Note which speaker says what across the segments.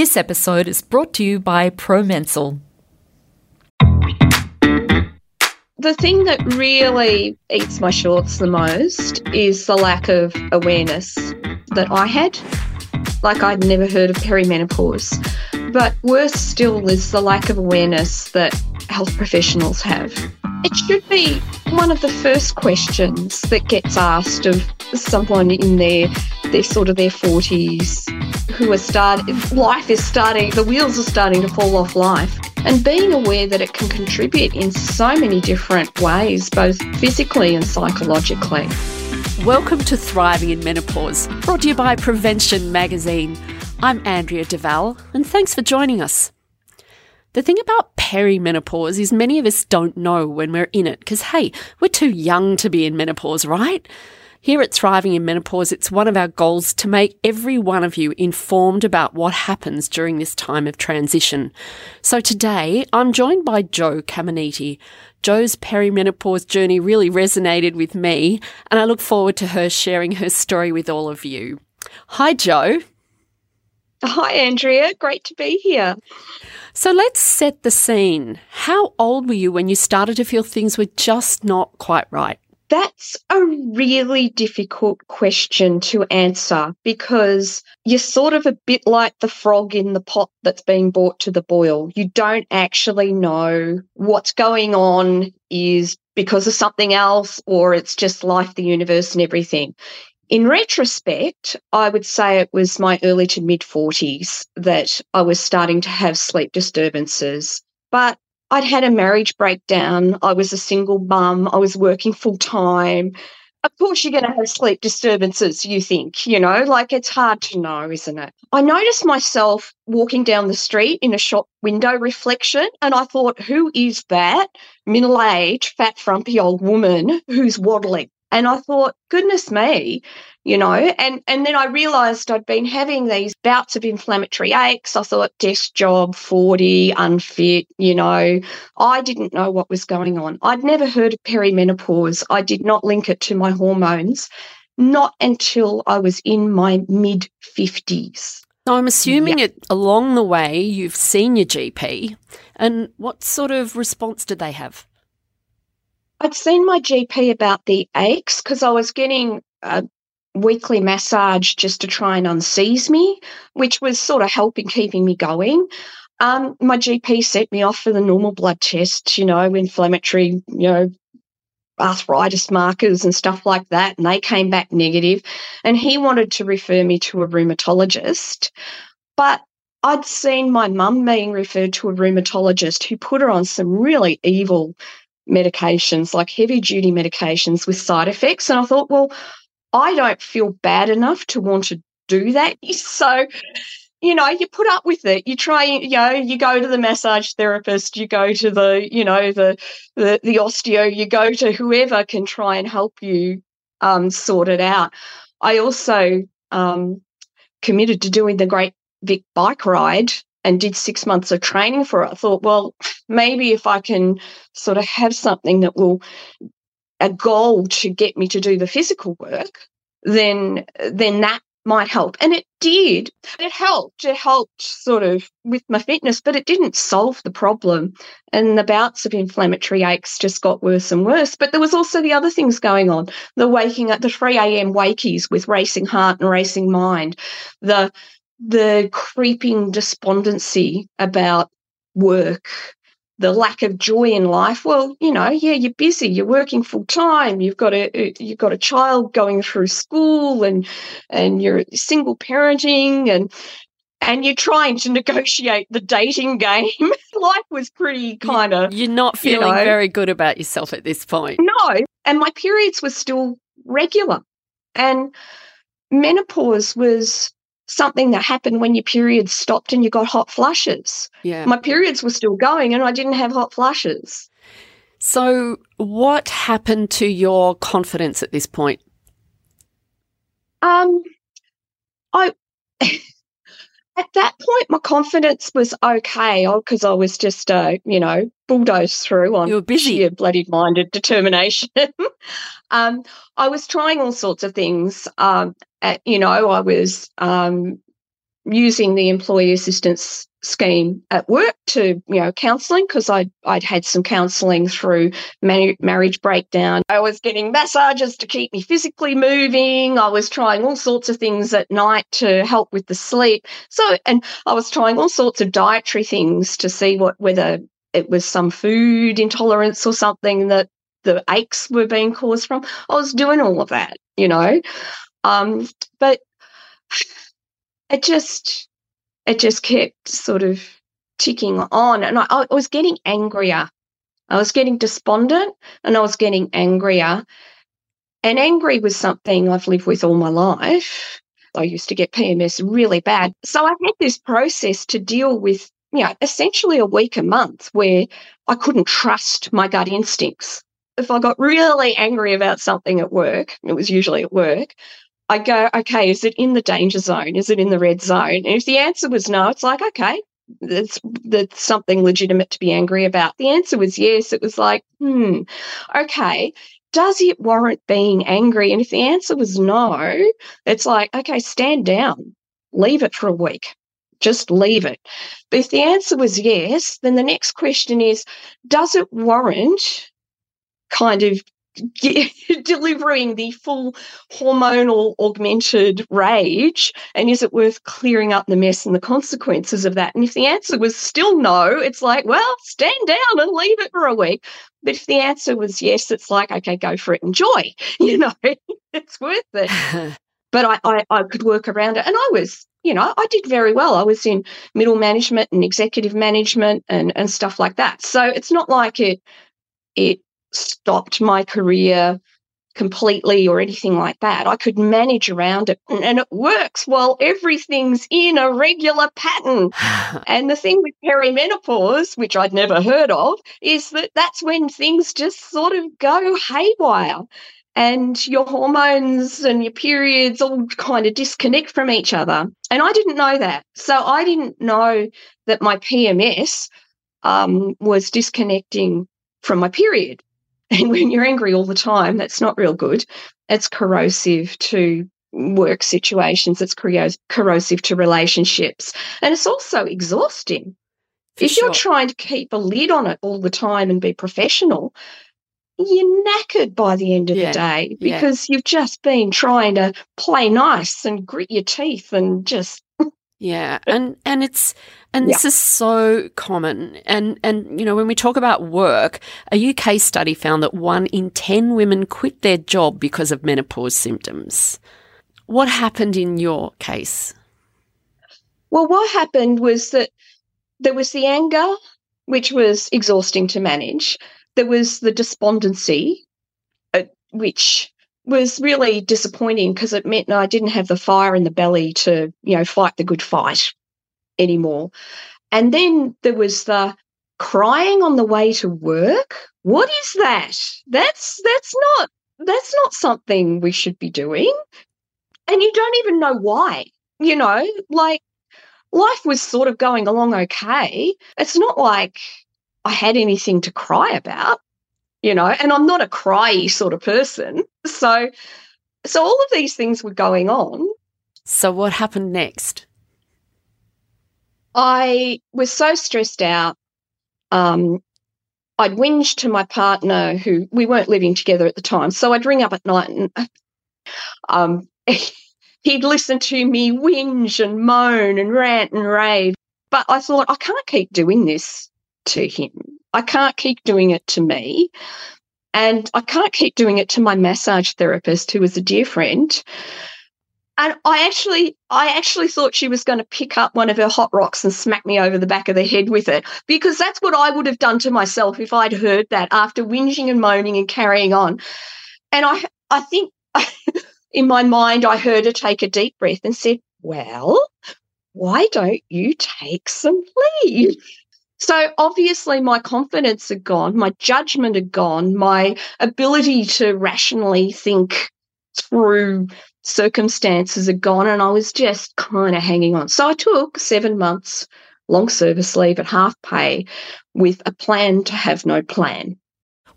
Speaker 1: This episode is brought to you by Promensal.
Speaker 2: The thing that really eats my shorts the most is the lack of awareness that I had. Like I'd never heard of perimenopause. But worse still is the lack of awareness that health professionals have. It should be one of the first questions that gets asked of someone in their their sort of their forties who are starting life is starting the wheels are starting to fall off life and being aware that it can contribute in so many different ways both physically and psychologically.
Speaker 1: Welcome to Thriving in Menopause, brought to you by Prevention Magazine. I'm Andrea DeVal, and thanks for joining us. The thing about perimenopause is many of us don't know when we're in it because, hey, we're too young to be in menopause, right? Here at Thriving in Menopause, it's one of our goals to make every one of you informed about what happens during this time of transition. So today, I'm joined by Jo Caminiti. Jo's perimenopause journey really resonated with me, and I look forward to her sharing her story with all of you. Hi, Jo.
Speaker 2: Hi, Andrea. Great to be here.
Speaker 1: So let's set the scene. How old were you when you started to feel things were just not quite right?
Speaker 2: That's a really difficult question to answer because you're sort of a bit like the frog in the pot that's being brought to the boil. You don't actually know what's going on is because of something else or it's just life, the universe, and everything. In retrospect, I would say it was my early to mid 40s that I was starting to have sleep disturbances. But I'd had a marriage breakdown. I was a single mum. I was working full time. Of course, you're going to have sleep disturbances, you think, you know, like it's hard to know, isn't it? I noticed myself walking down the street in a shop window reflection, and I thought, who is that middle aged, fat, frumpy old woman who's waddling? And I thought, goodness me, you know, and, and then I realized I'd been having these bouts of inflammatory aches. I thought desk job, 40, unfit, you know, I didn't know what was going on. I'd never heard of perimenopause. I did not link it to my hormones, not until I was in my mid 50s.
Speaker 1: Now, I'm assuming yeah. it along the way you've seen your GP, and what sort of response did they have?
Speaker 2: I'd seen my GP about the aches because I was getting a weekly massage just to try and unseize me, which was sort of helping keeping me going. Um, my GP sent me off for the normal blood test, you know, inflammatory, you know, arthritis markers and stuff like that, and they came back negative. And he wanted to refer me to a rheumatologist. But I'd seen my mum being referred to a rheumatologist who put her on some really evil medications, like heavy duty medications with side effects. And I thought, well, I don't feel bad enough to want to do that. So, you know, you put up with it. You try, you know, you go to the massage therapist, you go to the, you know, the the, the osteo, you go to whoever can try and help you um, sort it out. I also um, committed to doing the Great Vic bike ride and did six months of training for it. I thought, well, maybe if I can sort of have something that will a goal to get me to do the physical work, then then that might help. And it did. It helped. It helped sort of with my fitness, but it didn't solve the problem. And the bouts of inflammatory aches just got worse and worse. But there was also the other things going on. The waking up the 3 a.m. wakies with racing heart and racing mind, the the creeping despondency about work, the lack of joy in life. Well, you know, yeah, you're busy, you're working full time, you've got a uh, you've got a child going through school, and and you're single parenting, and and you're trying to negotiate the dating game. life was pretty kind of.
Speaker 1: You're not feeling you know, very good about yourself at this point.
Speaker 2: No, and my periods were still regular, and menopause was something that happened when your periods stopped and you got hot flushes.
Speaker 1: Yeah.
Speaker 2: My periods were still going and I didn't have hot flushes.
Speaker 1: So, what happened to your confidence at this point?
Speaker 2: Um, I at that point my confidence was okay because I was just uh, you know bulldozed through on
Speaker 1: you were busy.
Speaker 2: sheer bloody minded determination. um, I was trying all sorts of things. Um, at, you know, I was um, using the employee assistance scheme at work to, you know, counselling because I'd, I'd had some counselling through marriage breakdown. I was getting massages to keep me physically moving. I was trying all sorts of things at night to help with the sleep. So, and I was trying all sorts of dietary things to see what whether it was some food intolerance or something that the aches were being caused from. I was doing all of that, you know. Um, but it just it just kept sort of ticking on. And I, I was getting angrier. I was getting despondent and I was getting angrier. And angry was something I've lived with all my life. I used to get PMS really bad. So I had this process to deal with, you know, essentially a week a month where I couldn't trust my gut instincts. If I got really angry about something at work, it was usually at work, I go, okay, is it in the danger zone? Is it in the red zone? And if the answer was no, it's like, okay, that's that's something legitimate to be angry about. The answer was yes. It was like, hmm, okay, does it warrant being angry? And if the answer was no, it's like, okay, stand down, leave it for a week. Just leave it. But if the answer was yes, then the next question is, does it warrant kind of delivering the full hormonal augmented rage and is it worth clearing up the mess and the consequences of that and if the answer was still no it's like well stand down and leave it for a week but if the answer was yes it's like okay go for it enjoy you know it's worth it but I, I i could work around it and i was you know, I did very well. I was in middle management and executive management and, and stuff like that. So it's not like it it stopped my career completely or anything like that. I could manage around it and it works while everything's in a regular pattern. and the thing with perimenopause, which I'd never heard of, is that that's when things just sort of go haywire and your hormones and your periods all kind of disconnect from each other. And I didn't know that. So I didn't know that my PMS um, was disconnecting from my period. And when you're angry all the time, that's not real good. It's corrosive to work situations, it's corrosive to relationships, and it's also exhausting. For if sure. you're trying to keep a lid on it all the time and be professional, you're knackered by the end of yeah. the day because yeah. you've just been trying to play nice and grit your teeth and just
Speaker 1: yeah, and and it's and this yeah. is so common. And and you know, when we talk about work, a UK study found that one in 10 women quit their job because of menopause symptoms. What happened in your case?
Speaker 2: Well, what happened was that there was the anger, which was exhausting to manage. There was the despondency, uh, which was really disappointing because it meant I didn't have the fire in the belly to, you know, fight the good fight anymore. And then there was the crying on the way to work. What is that? That's that's not that's not something we should be doing. And you don't even know why. You know, like life was sort of going along okay. It's not like I had anything to cry about you know, and I'm not a cryy sort of person. So, so all of these things were going on.
Speaker 1: So, what happened next?
Speaker 2: I was so stressed out. Um, I'd whinge to my partner, who we weren't living together at the time. So I'd ring up at night and um, he'd listen to me whinge and moan and rant and rave. But I thought, I can't keep doing this to him. I can't keep doing it to me. And I can't keep doing it to my massage therapist, who was a dear friend. And I actually, I actually thought she was going to pick up one of her hot rocks and smack me over the back of the head with it, because that's what I would have done to myself if I'd heard that after whinging and moaning and carrying on. And I, I think in my mind, I heard her take a deep breath and said, "Well, why don't you take some leave?" So obviously, my confidence had gone, my judgment had gone, my ability to rationally think through circumstances had gone, and I was just kind of hanging on. So I took seven months long service leave at half pay with a plan to have no plan.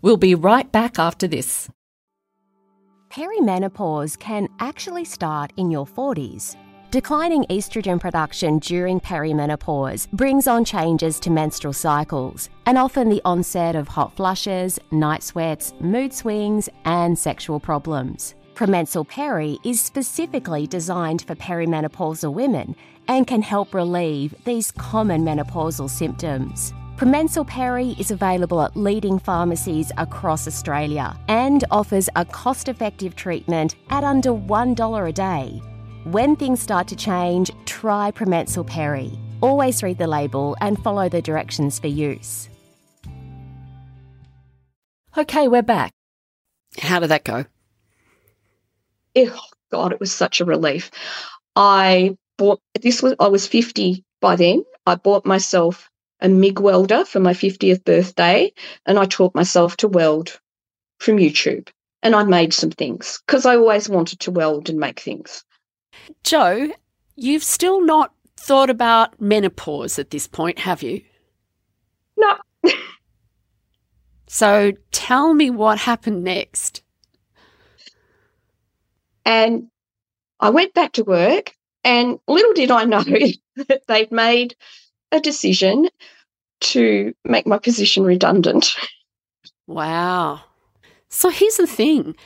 Speaker 1: We'll be right back after this.
Speaker 3: Perimenopause can actually start in your 40s Declining estrogen production during perimenopause brings on changes to menstrual cycles and often the onset of hot flushes, night sweats, mood swings, and sexual problems. Promensal Peri is specifically designed for perimenopausal women and can help relieve these common menopausal symptoms. Promensal Peri is available at leading pharmacies across Australia and offers a cost effective treatment at under $1 a day. When things start to change, try Promensal Peri. Always read the label and follow the directions for use.
Speaker 1: Okay, we're back. How did that go?
Speaker 2: Oh, God, it was such a relief. I bought this was I was 50 by then. I bought myself a MIG welder for my 50th birthday and I taught myself to weld from YouTube. And I made some things because I always wanted to weld and make things.
Speaker 1: Jo, you've still not thought about menopause at this point, have you?
Speaker 2: No.
Speaker 1: so tell me what happened next.
Speaker 2: And I went back to work, and little did I know that they'd made a decision to make my position redundant.
Speaker 1: Wow. So here's the thing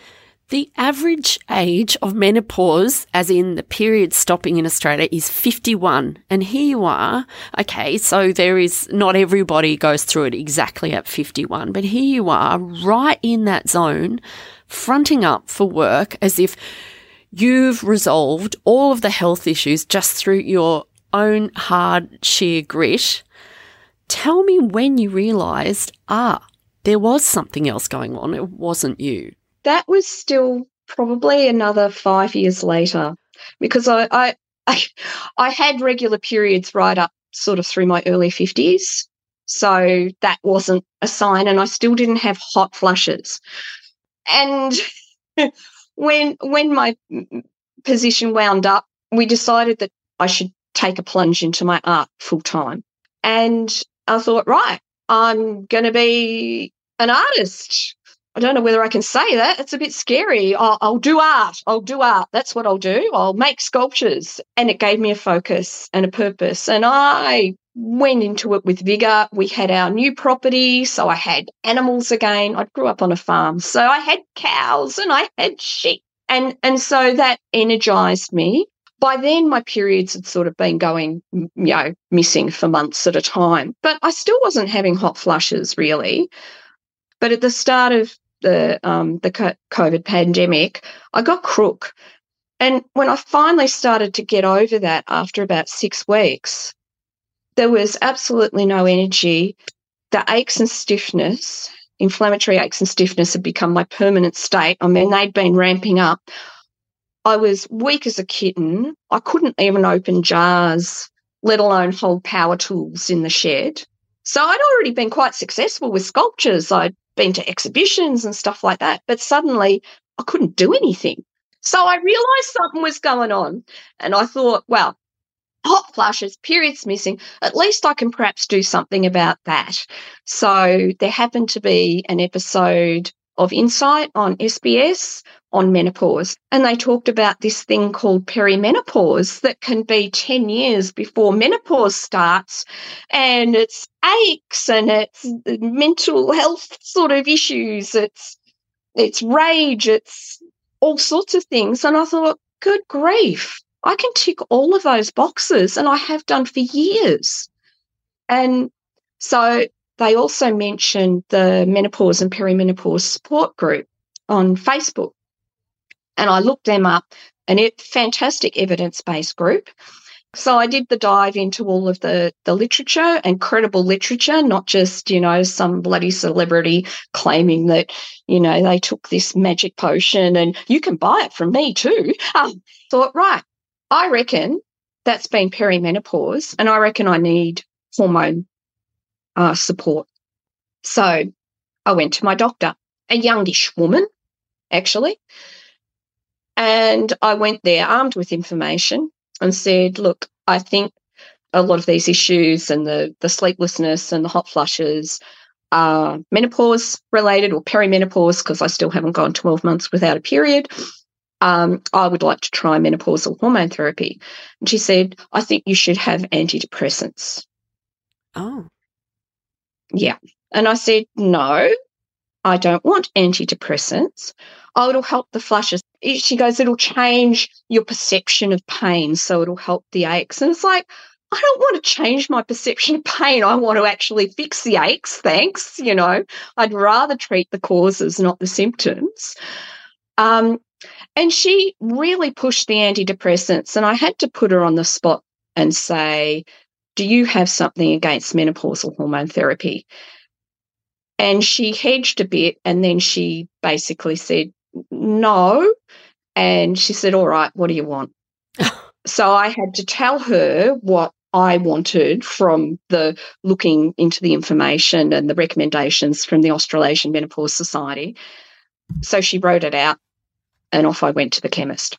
Speaker 1: the average age of menopause, as in the period stopping in Australia, is 51. And here you are. Okay, so there is not everybody goes through it exactly at 51, but here you are right in that zone, fronting up for work as if you've resolved all of the health issues just through your own hard, sheer grit. Tell me when you realised, ah, there was something else going on. It wasn't you
Speaker 2: that was still probably another five years later because I, I, I, I had regular periods right up sort of through my early 50s. So that wasn't a sign, and I still didn't have hot flushes. And when when my position wound up, we decided that I should take a plunge into my art full time. And I thought, right, I'm going to be an artist. I don't know whether I can say that. It's a bit scary. I'll, I'll, do art. I'll do art. That's what I'll do. I'll make sculptures. And it gave me a focus and a purpose. And I went into it with vigor. We had our new property. So I had animals again. I grew up on a farm. So I had cows and I had sheep. And, and so that energized me. By then, my periods had sort of been going, you know, missing for months at a time, but I still wasn't having hot flushes really. But at the start of the um, the COVID pandemic, I got crook. And when I finally started to get over that after about six weeks, there was absolutely no energy. The aches and stiffness, inflammatory aches and stiffness had become my permanent state. I mean, they'd been ramping up. I was weak as a kitten. I couldn't even open jars, let alone hold power tools in the shed. So I'd already been quite successful with sculptures. I'd been to exhibitions and stuff like that. But suddenly I couldn't do anything. So I realized something was going on. And I thought, well, hot flushes, periods missing, at least I can perhaps do something about that. So there happened to be an episode of Insight on SBS on menopause. And they talked about this thing called perimenopause that can be 10 years before menopause starts. And it's aches and it's mental health sort of issues. It's, it's rage. It's all sorts of things. And I thought, good grief, I can tick all of those boxes and I have done for years. And so they also mentioned the menopause and perimenopause support group on Facebook. And I looked them up, and it fantastic evidence-based group. So I did the dive into all of the the literature and credible literature, not just, you know, some bloody celebrity claiming that, you know, they took this magic potion and you can buy it from me too. Um, thought, right, I reckon that's been perimenopause, and I reckon I need hormone uh, support. So I went to my doctor, a youngish woman, actually. And I went there armed with information and said, look, I think a lot of these issues and the, the sleeplessness and the hot flushes are menopause related or perimenopause because I still haven't gone 12 months without a period. um, I would like to try menopausal hormone therapy. And she said, I think you should have antidepressants.
Speaker 1: Oh.
Speaker 2: Yeah. And I said, no, I don't want antidepressants. Oh, it'll help the flushes. She goes, it'll change your perception of pain. So it'll help the aches. And it's like, I don't want to change my perception of pain. I want to actually fix the aches. Thanks. You know, I'd rather treat the causes, not the symptoms. Um, and she really pushed the antidepressants. And I had to put her on the spot and say, Do you have something against menopausal hormone therapy? And she hedged a bit and then she basically said, No. And she said, All right, what do you want? so I had to tell her what I wanted from the looking into the information and the recommendations from the Australasian Menopause Society. So she wrote it out and off I went to the chemist.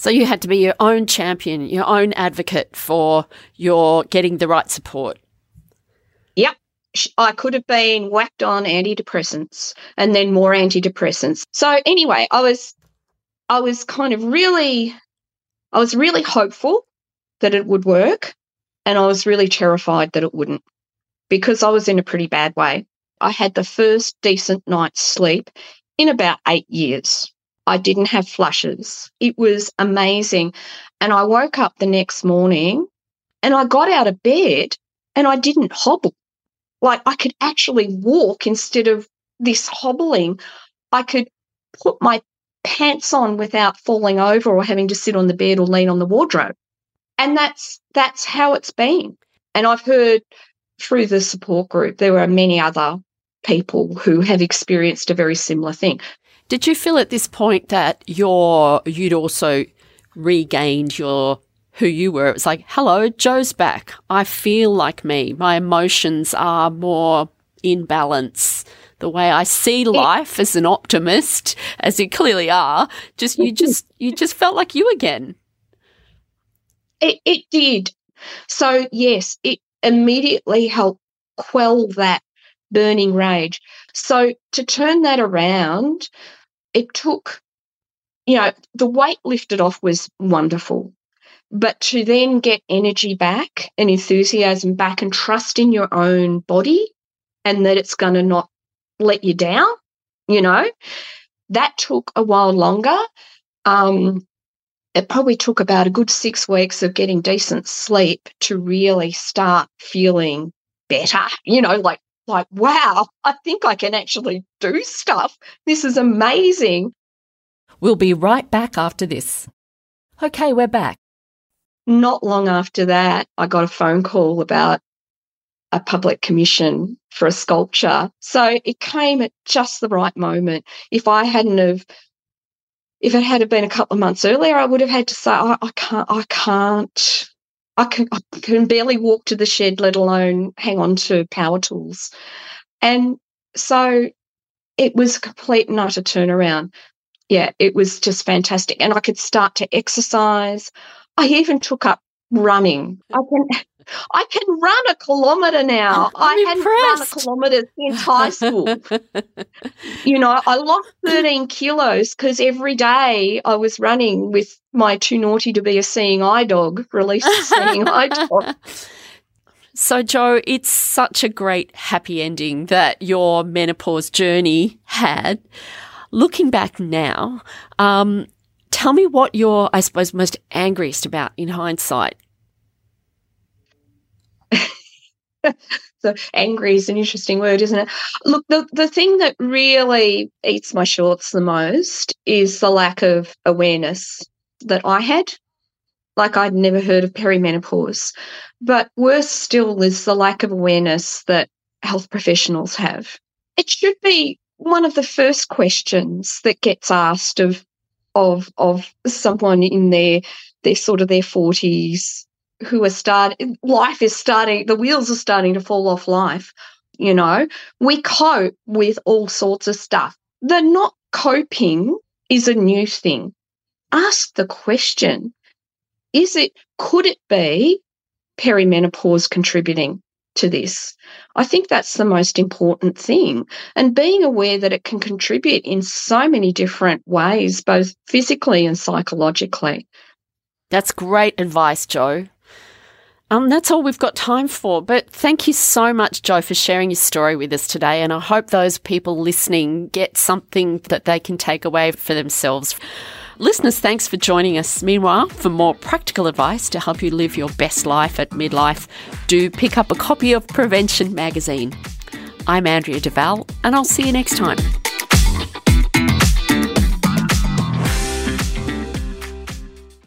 Speaker 1: So you had to be your own champion, your own advocate for your getting the right support.
Speaker 2: Yep. I could have been whacked on antidepressants and then more antidepressants. So anyway, I was I was kind of really I was really hopeful that it would work and I was really terrified that it wouldn't because I was in a pretty bad way. I had the first decent night's sleep in about 8 years. I didn't have flushes. It was amazing. And I woke up the next morning and I got out of bed and I didn't hobble. Like I could actually walk instead of this hobbling. I could put my pants on without falling over or having to sit on the bed or lean on the wardrobe. And that's that's how it's been. And I've heard through the support group there are many other people who have experienced a very similar thing.
Speaker 1: Did you feel at this point that your you'd also regained your who you were? It was like, hello, Jo's back. I feel like me. My emotions are more in balance. The way I see life as an optimist, as you clearly are, just you just you just felt like you again.
Speaker 2: It it did. So yes, it immediately helped quell that burning rage. So to turn that around, it took, you know, the weight lifted off was wonderful. But to then get energy back and enthusiasm back and trust in your own body and that it's going to not let you down, you know, that took a while longer. Um, it probably took about a good six weeks of getting decent sleep to really start feeling better, you know, like like, wow, I think I can actually do stuff. This is amazing.
Speaker 1: We'll be right back after this. Okay, we're back.
Speaker 2: Not long after that, I got a phone call about a public commission for a sculpture. So it came at just the right moment. If I hadn't have if it had been a couple of months earlier, I would have had to say, I, I can't, I can't I can, I can barely walk to the shed, let alone hang on to power tools. And so it was a complete and utter turnaround. Yeah, it was just fantastic. And I could start to exercise. I even took up running. I can I can run a kilometre now.
Speaker 1: I'm
Speaker 2: I hadn't run a kilometre since high school. you know, I lost 13 kilos because every day I was running with my too naughty to be a seeing eye dog, released seeing eye dog.
Speaker 1: So, Jo, it's such a great happy ending that your menopause journey had. Looking back now, um, tell me what you're, I suppose, most angriest about in hindsight
Speaker 2: so angry is an interesting word, isn't it? Look, the, the thing that really eats my shorts the most is the lack of awareness that I had. Like I'd never heard of perimenopause. But worse still is the lack of awareness that health professionals have. It should be one of the first questions that gets asked of of of someone in their their sort of their forties who are starting, life is starting, the wheels are starting to fall off life. You know, we cope with all sorts of stuff. The not coping is a new thing. Ask the question is it, could it be perimenopause contributing to this. I think that's the most important thing. And being aware that it can contribute in so many different ways, both physically and psychologically.
Speaker 1: That's great advice, Jo. Um, that's all we've got time for. But thank you so much, Jo, for sharing your story with us today. And I hope those people listening get something that they can take away for themselves. Listeners, thanks for joining us. Meanwhile, for more practical advice to help you live your best life at midlife, do pick up a copy of Prevention Magazine. I'm Andrea Duval, and I'll see you next time.